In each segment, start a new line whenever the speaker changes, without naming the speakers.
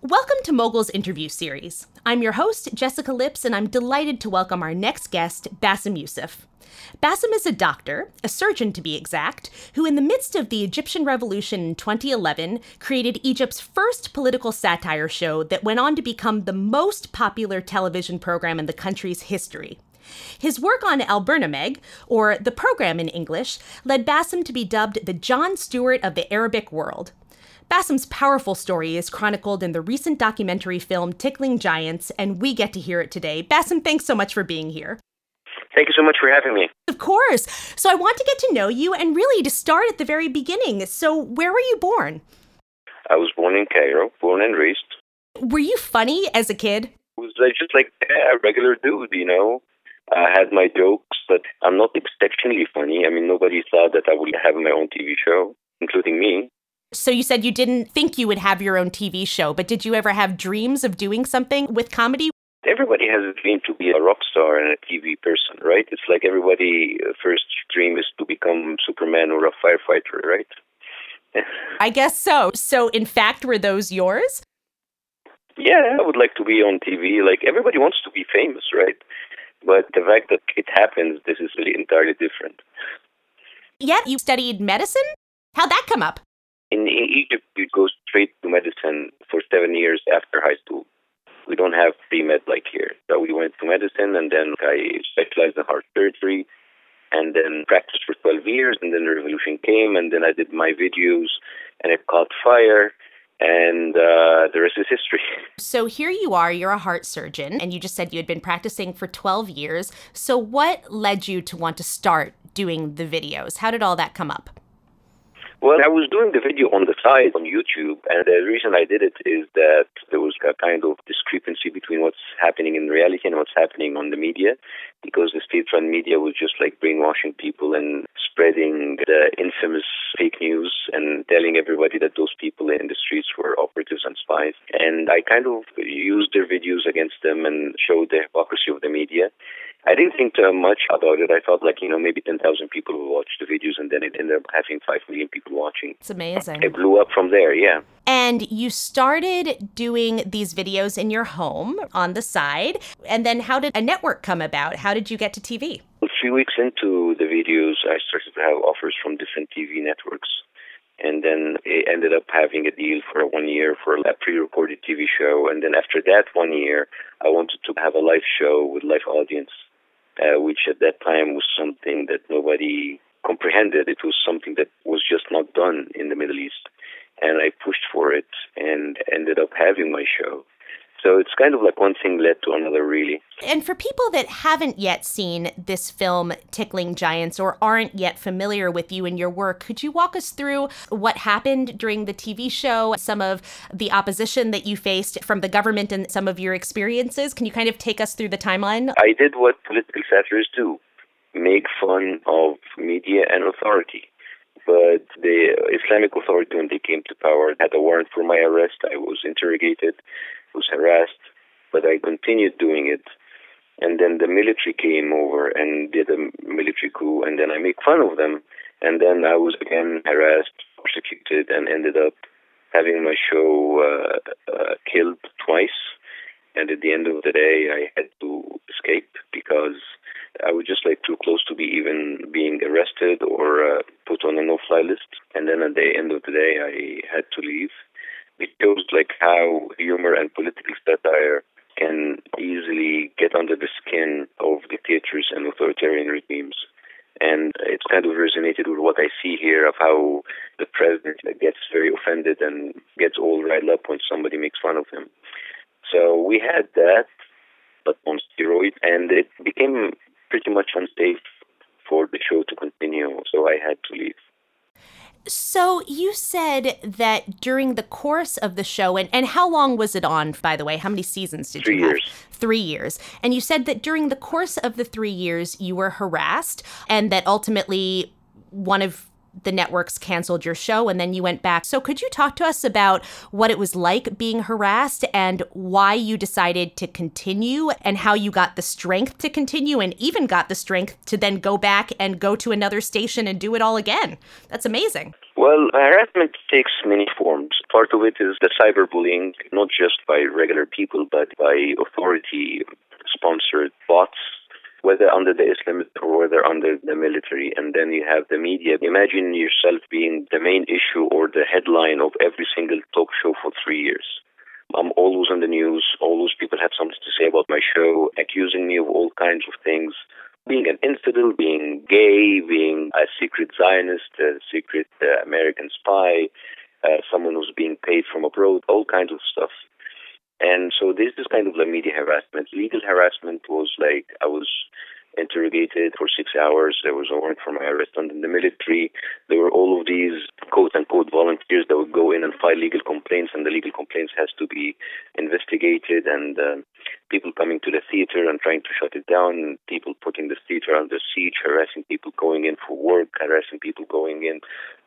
Welcome to Mogul's interview series. I'm your host, Jessica Lips, and I'm delighted to welcome our next guest, Bassem Youssef. Bassem is a doctor, a surgeon to be exact, who, in the midst of the Egyptian revolution in 2011, created Egypt's first political satire show that went on to become the most popular television program in the country's history. His work on Al Bernameg, or the program in English, led Bassem to be dubbed the Jon Stewart of the Arabic world. Bassem's powerful story is chronicled in the recent documentary film Tickling Giants, and we get to hear it today. Bassem, thanks so much for being here.
Thank you so much for having me.
Of course. So I want to get to know you and really to start at the very beginning. So, where were you born?
I was born in Cairo, born and raised.
Were you funny as a kid?
Was just like eh, a regular dude, you know. I had my jokes, but I'm not exceptionally funny. I mean, nobody thought that I would have my own TV show, including me.
So you said you didn't think you would have your own TV show, but did you ever have dreams of doing something with comedy?
Everybody has a dream to be a rock star and a TV person, right? It's like everybody uh, first dream is to become Superman or a firefighter, right?
I guess so. So in fact, were those yours?
Yeah, I would like to be on TV. Like everybody wants to be famous, right? But the fact that it happens, this is really entirely different.
Yet you studied medicine? How'd that come up?
In Egypt, you go straight to medicine for seven years after high school. We don't have pre med like here. So we went to medicine, and then I specialized in heart surgery, and then practiced for 12 years. And then the revolution came, and then I did my videos, and it caught fire and uh, the rest is history.
So here you are, you're a heart surgeon, and you just said you had been practicing for 12 years. So what led you to want to start doing the videos? How did all that come up?
Well, I was doing the video on the side on YouTube, and the reason I did it is that there was a kind of discrepancy between what's happening in reality and what's happening on the media, because the state-run media was just like brainwashing people and spreading the infamous fake news and telling everybody that those people in the streets were operatives and spies. And I kind of used their videos against them and showed the hypocrisy of the media. I didn't think uh, much about it. I thought like you know maybe ten thousand people will watch the videos, and then it ended up having five million people watching.
It's amazing.
It blew up from there, yeah.
And you started doing these videos in your home on the side, and then how did a network come about? How did you get to TV?
A few weeks into the videos, I started to have offers from different TV networks and then it ended up having a deal for one year for a pre-recorded TV show. And then after that one year, I wanted to have a live show with live audience uh, which at that time was something that nobody comprehended. It was something that was just not done in the Middle East. And I pushed for it and ended up having my show. So it's kind of like one thing led to another, really.
And for people that haven't yet seen this film, Tickling Giants, or aren't yet familiar with you and your work, could you walk us through what happened during the TV show, some of the opposition that you faced from the government, and some of your experiences? Can you kind of take us through the timeline?
I did what political satirists do make fun of media and authority. But the Islamic Authority, when they came to power, had a warrant for my arrest. I was interrogated was harassed, but I continued doing it. And then the military came over and did a military coup, and then I make fun of them. And then I was again harassed, persecuted, and ended up having my show uh, uh, killed twice. And at the end of the day, I had to escape because I was just like too close to be even being arrested or uh, put on a no-fly list. And then at the end of the day, I had to leave it shows like how humor and political satire can easily get under the skin of dictators and authoritarian regimes. And it's kind of resonated with what I see here of how the president gets very offended and gets all riled up when somebody makes fun of him. So we had that, but on steroids, and it became pretty much unsafe for the show to continue, so I had to leave.
So you said that during the course of the show, and, and how long was it on, by the way? How many seasons did
three
you
have? Years.
Three years. And you said that during the course of the three years, you were harassed, and that ultimately one of the networks canceled your show and then you went back. So, could you talk to us about what it was like being harassed and why you decided to continue and how you got the strength to continue and even got the strength to then go back and go to another station and do it all again? That's amazing.
Well, harassment takes many forms. Part of it is the cyberbullying, not just by regular people, but by authority sponsored bots whether under the Islamist or whether under the military. And then you have the media. Imagine yourself being the main issue or the headline of every single talk show for three years. I'm always on the news. Always people have something to say about my show, accusing me of all kinds of things. Being an infidel, being gay, being a secret Zionist, a secret uh, American spy, uh, someone who's being paid from abroad, all kinds of stuff. And so this is kind of the media harassment. Legal harassment was like I was interrogated for six hours. There was a warrant for my arrest. And in the military, there were all of these quote unquote volunteers that would go in and file legal complaints, and the legal complaints has to be investigated. And uh, people coming to the theater and trying to shut it down, people putting the theater under siege, harassing people going in for work, harassing people going in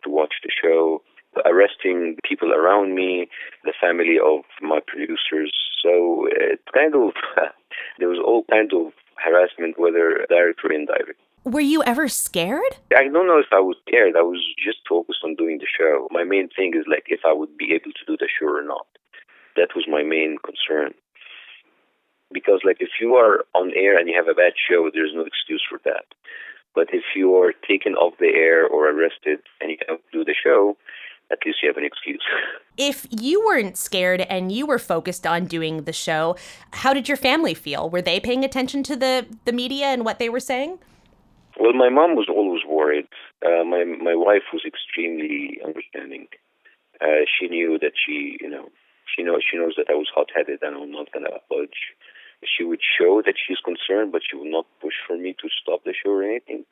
to watch the show arresting people around me, the family of my producers. So it kind of, there was all kind of harassment, whether direct or indirect.
Were you ever scared?
I don't know if I was scared. I was just focused on doing the show. My main thing is like if I would be able to do the show or not. That was my main concern. Because like if you are on air and you have a bad show, there's no excuse for that. But if you are taken off the air or arrested and you can't do the show, at least you have an excuse.
If you weren't scared and you were focused on doing the show, how did your family feel? Were they paying attention to the, the media and what they were saying?
Well, my mom was always worried. Uh, my my wife was extremely understanding. Uh, she knew that she, you know, she knows she knows that I was hot headed and I'm not gonna budge. She would show that she's concerned, but she would not push for me to stop the show or anything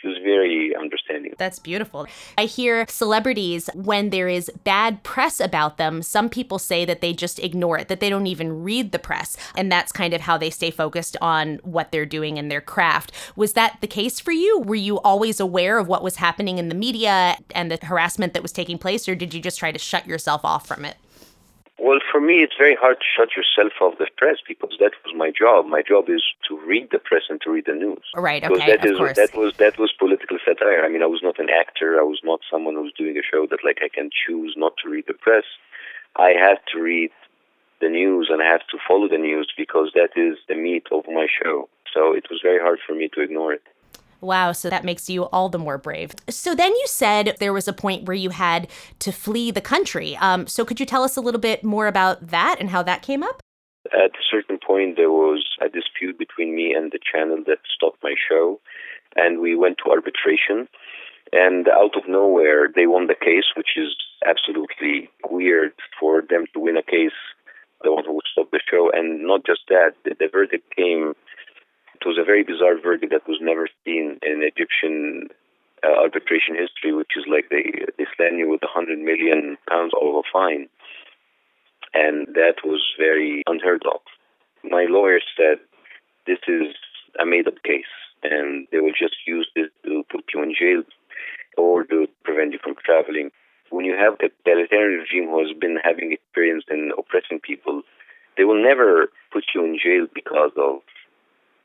she was very understanding.
That's beautiful. I hear celebrities, when there is bad press about them, some people say that they just ignore it, that they don't even read the press. And that's kind of how they stay focused on what they're doing in their craft. Was that the case for you? Were you always aware of what was happening in the media and the harassment that was taking place, or did you just try to shut yourself off from it?
Well, for me, it's very hard to shut yourself off the press because that was my job. My job is to read the press and to read the news.
Right.
Okay.
Because
that is
course.
that was that was political satire. I mean, I was not an actor. I was not someone who was doing a show that like I can choose not to read the press. I had to read the news and I have to follow the news because that is the meat of my show. So it was very hard for me to ignore it.
Wow, so that makes you all the more brave. So then you said there was a point where you had to flee the country. Um, so could you tell us a little bit more about that and how that came up?
At a certain point, there was a dispute between me and the channel that stopped my show, and we went to arbitration. And out of nowhere, they won the case, which is absolutely weird for them to win a case, who would stop the show. And not just that, the verdict came it was a very bizarre verdict that was never seen in Egyptian uh, arbitration history, which is like they they slam you with a hundred million pounds of a fine, and that was very unheard of. My lawyer said this is a made-up case, and they will just use this to put you in jail or to prevent you from traveling. When you have a totalitarian regime who has been having experience in oppressing people, they will never put you in jail because of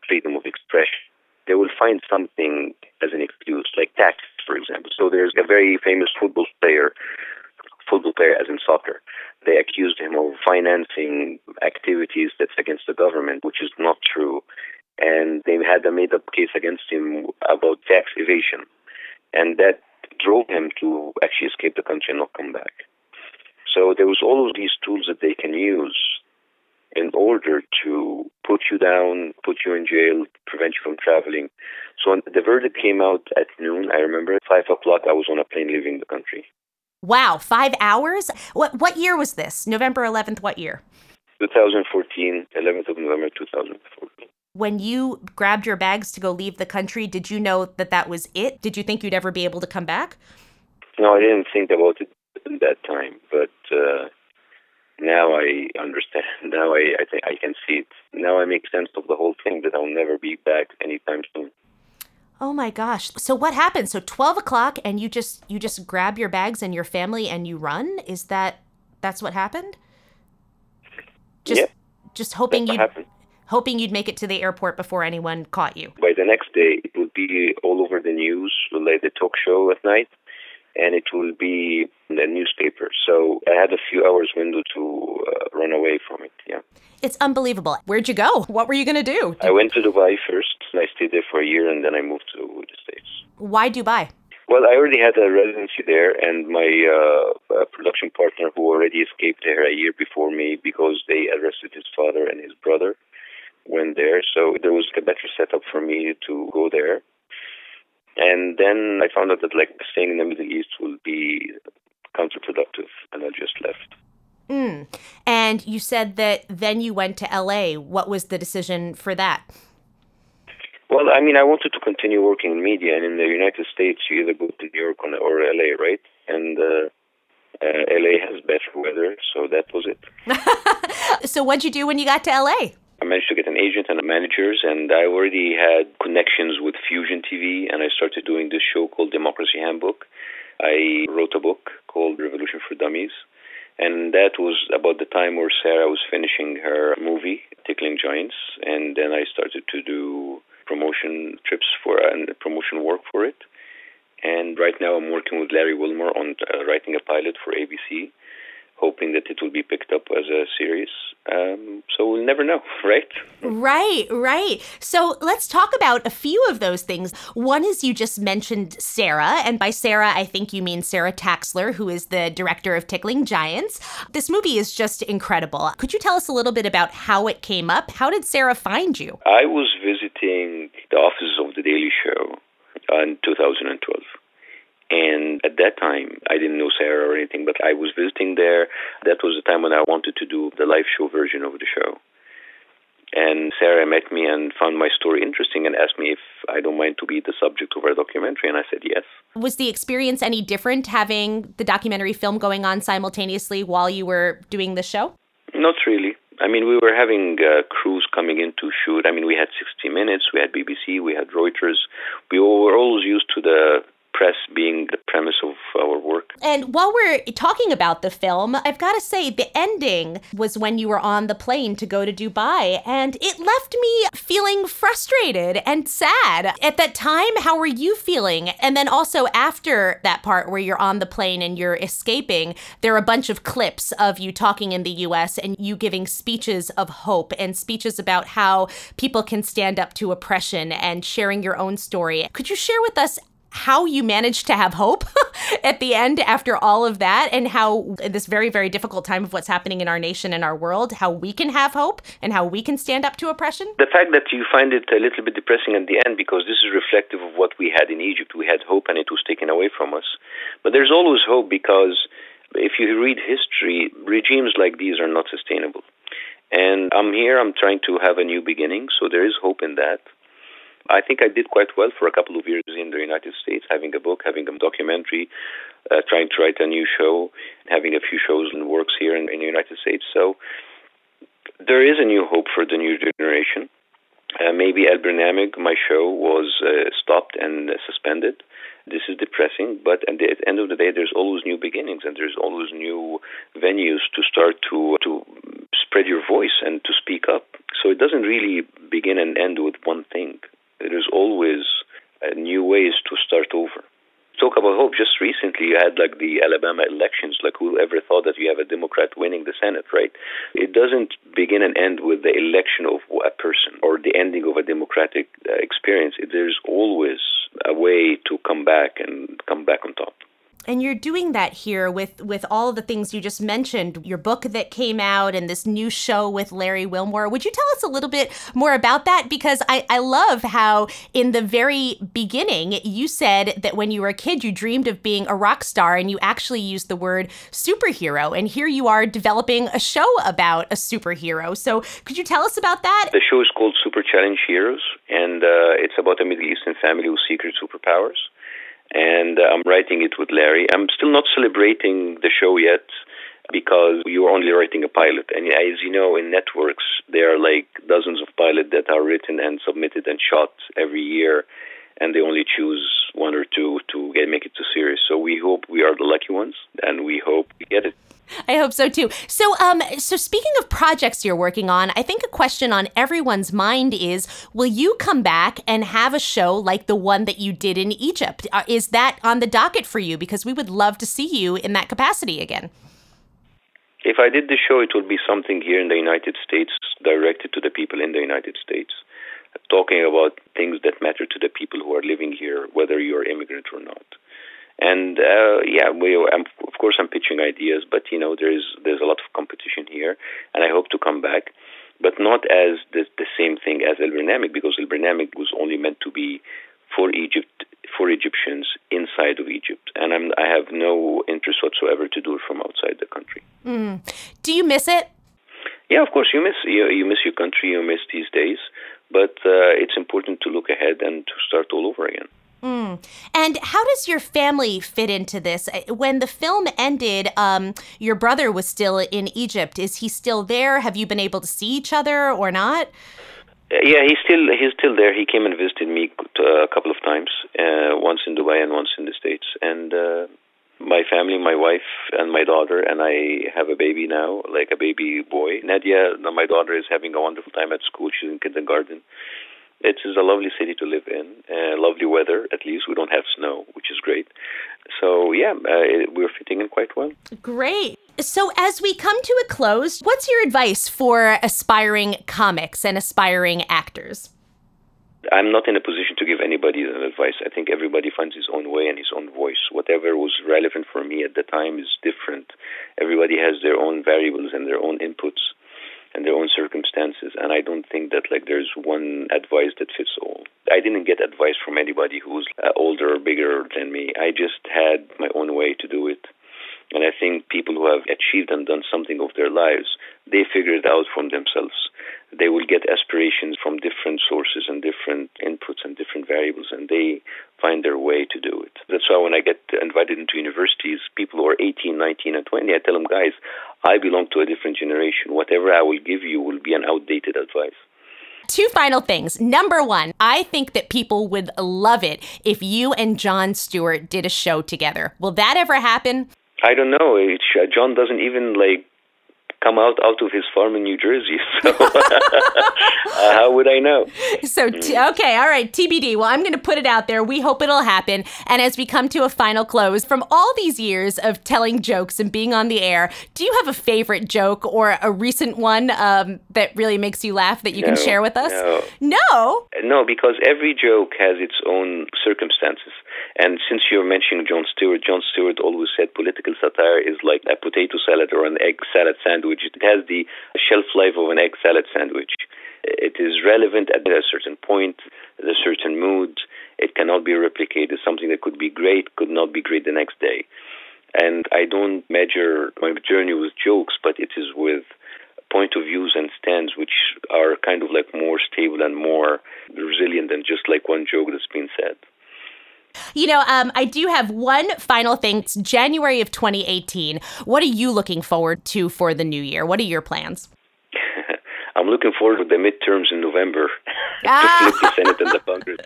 freedom of expression. They will find something as an excuse, like taxes, for example. So there's a very famous football player, football player as in soccer. They accused him of financing activities that's against the government, which is not true. And they had a made up case against him about tax evasion. And that drove him to actually escape the country and not come back. So there was all of these tools that they can use in order to put you down, put you in jail, prevent you from traveling. So the verdict came out at noon. I remember at five o'clock. I was on a plane leaving the country.
Wow, five hours? What what year was this? November eleventh. What year?
2014, 11th of November 2014.
When you grabbed your bags to go leave the country, did you know that that was it? Did you think you'd ever be able to come back?
No, I didn't think about it at that time, but uh, now I understand. Now I, I think I can see it. Now I make sense of the whole thing that I'll never be back anytime soon.
Oh my gosh! So what happened? So twelve o'clock, and you just you just grab your bags and your family and you run. Is that that's what happened? Just
yep.
just hoping
you
hoping you'd make it to the airport before anyone caught you.
By the next day, it would be all over the news, like the talk show at night, and it will be in the newspaper. So I had a few hours window to uh, run away from it. Yeah.
It's unbelievable. Where'd you go? What were you going to do?
I went to Dubai first. I stayed there for a year, and then I moved to the States.
Why Dubai?
Well, I already had a residency there, and my uh, uh, production partner, who already escaped there a year before me because they arrested his father and his brother, went there. So there was a better setup for me to go there. And then I found out that like staying in the Middle East will be counterproductive, and I just left.
Mm. And you said that then you went to LA. What was the decision for that?
Well, I mean, I wanted to continue working in media, and in the United States, you either go to New York or LA, right? And uh, uh, LA has better weather, so that was
it. so, what'd you do when you got to LA?
I managed to get an agent and managers, and I already had connections with Fusion TV, and I started doing this show called Democracy Handbook. I wrote a book called Revolution for Dummies, and that was about the time where Sarah was finishing her movie, Tickling Giants, and then I started to do promotion trips for and promotion work for it. And right now I'm working with Larry Wilmore on uh, writing a pilot for ABC hoping that it will be picked up as a series. Um, so we'll never know, right?
Right, right. So let's talk about a few of those things. One is you just mentioned Sarah, and by Sarah, I think you mean Sarah Taxler, who is the director of Tickling Giants. This movie is just incredible. Could you tell us a little bit about how it came up? How did Sarah find you?
I was visiting the offices of The Daily Show in 2012 and at that time, I didn't know Sarah or anything, but I was visiting there. That was the time when I wanted to do the live show version of the show. And Sarah met me and found my story interesting and asked me if I don't mind to be the subject of our documentary. And I said yes.
Was the experience any different having the documentary film going on simultaneously while you were doing the show?
Not really. I mean, we were having uh, crews coming in to shoot. I mean, we had 60 Minutes, we had BBC, we had Reuters. We were always used to the press being the premise of our work.
And while we're talking about the film, I've got to say the ending was when you were on the plane to go to Dubai, and it left me feeling frustrated and sad. At that time, how were you feeling? And then also after that part where you're on the plane and you're escaping, there are a bunch of clips of you talking in the US and you giving speeches of hope and speeches about how people can stand up to oppression and sharing your own story. Could you share with us how you managed to have hope at the end after all of that and how this very very difficult time of what's happening in our nation and our world how we can have hope and how we can stand up to oppression?
The fact that you find it a little bit depressing at the end because this is reflective of what we had in egypt. We had hope and it was taken away from us. But there's always hope because if you read history regimes like these are not sustainable. And i'm here i'm trying to have a new beginning so there is hope in that I think I did quite well for a couple of years in the United States, having a book, having a documentary, uh, trying to write a new show, having a few shows and works here in, in the United States. So there is a new hope for the new generation. Uh, maybe El Bernameg, my show, was uh, stopped and uh, suspended. This is depressing, but at the end of the day, there's always new beginnings and there's always new venues to start to to spread your voice and to speak up. So it doesn't really begin and end with one thing there's always uh, new ways to start over. Talk about hope. Just recently, you had like the Alabama elections. Like, who ever thought that you have a Democrat winning the Senate, right? It doesn't begin and end with the election of a person or the ending of a democratic uh, experience. There's always a way to come back and come back on top
and you're doing that here with with all the things you just mentioned your book that came out and this new show with larry wilmore. Would you tell us a little bit more about that? Because i i love how in the very beginning you said that when you were a kid you dreamed of being a rock star and you actually used the word superhero. And here you are developing a show about a superhero. So could you tell us about that?
The show is called super challenge heroes and uh, it's about a middle eastern family with secret superpowers and uh, I'm writing it with Larry. I'm still not celebrating the show yet because you are only writing a pilot. And as you know, in networks, there are like dozens of pilots that are written and submitted and shot every year. And they only choose one or two to get make it to series. So we hope we are the lucky ones, and we hope we get it.
I hope so too. So, um, so speaking of projects you're working on, I think a question on everyone's mind is: Will you come back and have a show like the one that you did in Egypt? Uh, is that on the docket for you? Because we would love to see you in that capacity again.
If I did the show, it would be something here in the United States, directed to the people in the United States, talking about things that matter to the people who are living here, whether you're immigrant or not. And uh, yeah, we, I'm, of course, I'm pitching ideas, but you know, there's there's a lot of competition here, and I hope to come back, but not as the, the same thing as El Bernameg, because El Bernameg was only meant to be for Egypt, for Egyptians inside of Egypt, and I'm, I have no interest whatsoever to do it from outside the country.
Mm. Do you miss it?
Yeah, of course, you miss you, you miss your country, you miss these days, but uh, it's important to look ahead and to start all over again.
Mm. And how does your family fit into this? Uh, when the film ended, um, your brother was still in Egypt. Is he still there? Have you been able to see each other or not?
Uh, yeah, he's still he's still there. He came and visited me uh, a couple of times, uh, once in Dubai and once in the States. And uh, my family, my wife and my daughter, and I have a baby now, like a baby boy. Nadia, my daughter, is having a wonderful time at school. She's in kindergarten. It is a lovely city to live in. Uh, lovely weather, at least. We don't have snow, which is great. So, yeah, uh, we're fitting in quite well.
Great. So, as we come to a close, what's your advice for aspiring comics and aspiring actors?
I'm not in a position to give anybody an advice. I think everybody finds his own way and his own voice. Whatever was relevant for me at the time is different. Everybody has their own variables and their own inputs and their own circumstances. And I don't think that like there's one advice that fits all. I didn't get advice from anybody who's uh, older or bigger than me. I just had my own way to do it. And I think people who have achieved and done something of their lives, they figure it out from themselves. They will get aspirations from different sources and different inputs and different variables, and they find their way to do it. That's why when I get invited into universities, people who are 18, 19, and 20, I tell them, guys, I belong to a different generation. Whatever I will give you will be an outdated advice.
Two final things. Number one, I think that people would love it if you and Jon Stewart did a show together. Will that ever happen?
I don't know. It, Jon doesn't even like come out out of his farm in New Jersey. So uh, how would I know?
So t- okay, all right, TBD. Well, I'm going to put it out there. We hope it'll happen. And as we come to a final close, from all these years of telling jokes and being on the air, do you have a favorite joke or a recent one um, that really makes you laugh that you no, can share with us?
No.
No.
No, because every joke has its own circumstances. And since you're mentioning Jon Stewart, Jon Stewart always said political satire is like a potato salad or an egg salad sandwich. It has the shelf life of an egg salad sandwich. It is relevant at a certain point, at a certain mood. It cannot be replicated. Something that could be great could not be great the next day. And I don't measure my journey with jokes, but it is with point of views and stands which are kind of like more stable and more resilient than just like one joke that's been said.
You know, um, I do have one final thing. It's January of 2018. What are you looking forward to for the new year? What are your plans?
I'm looking forward to the midterms in November ah. the Senate and the Congress.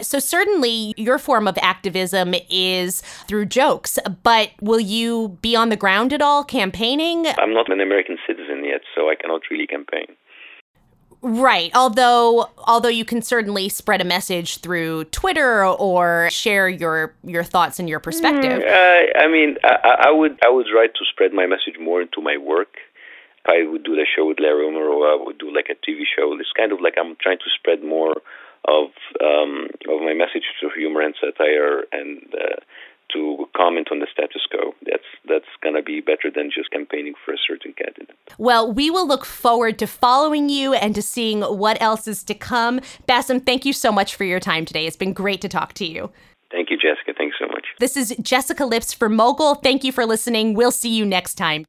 so certainly your form of activism is through jokes, but will you be on the ground at all campaigning?
I'm not an American citizen yet, so I cannot really campaign.
Right. Although although you can certainly spread a message through Twitter or share your your thoughts and your perspective.
Mm, I mean, I, I, would I would try to spread my message more into my work. I would do the show with Larry Wilmore, or I would do like a TV show. It's kind of like I'm trying to spread more of um, of my message through humor and satire and. Uh, to comment on the status quo. That's that's going to be better than just campaigning for a certain candidate.
Well, we will look forward to following you and to seeing what else is to come. Bassem, thank you so much for your time today. It's been great to talk to you.
Thank you, Jessica. Thanks so much.
This is Jessica Lips for Mogul. Thank you for listening. We'll see you next time.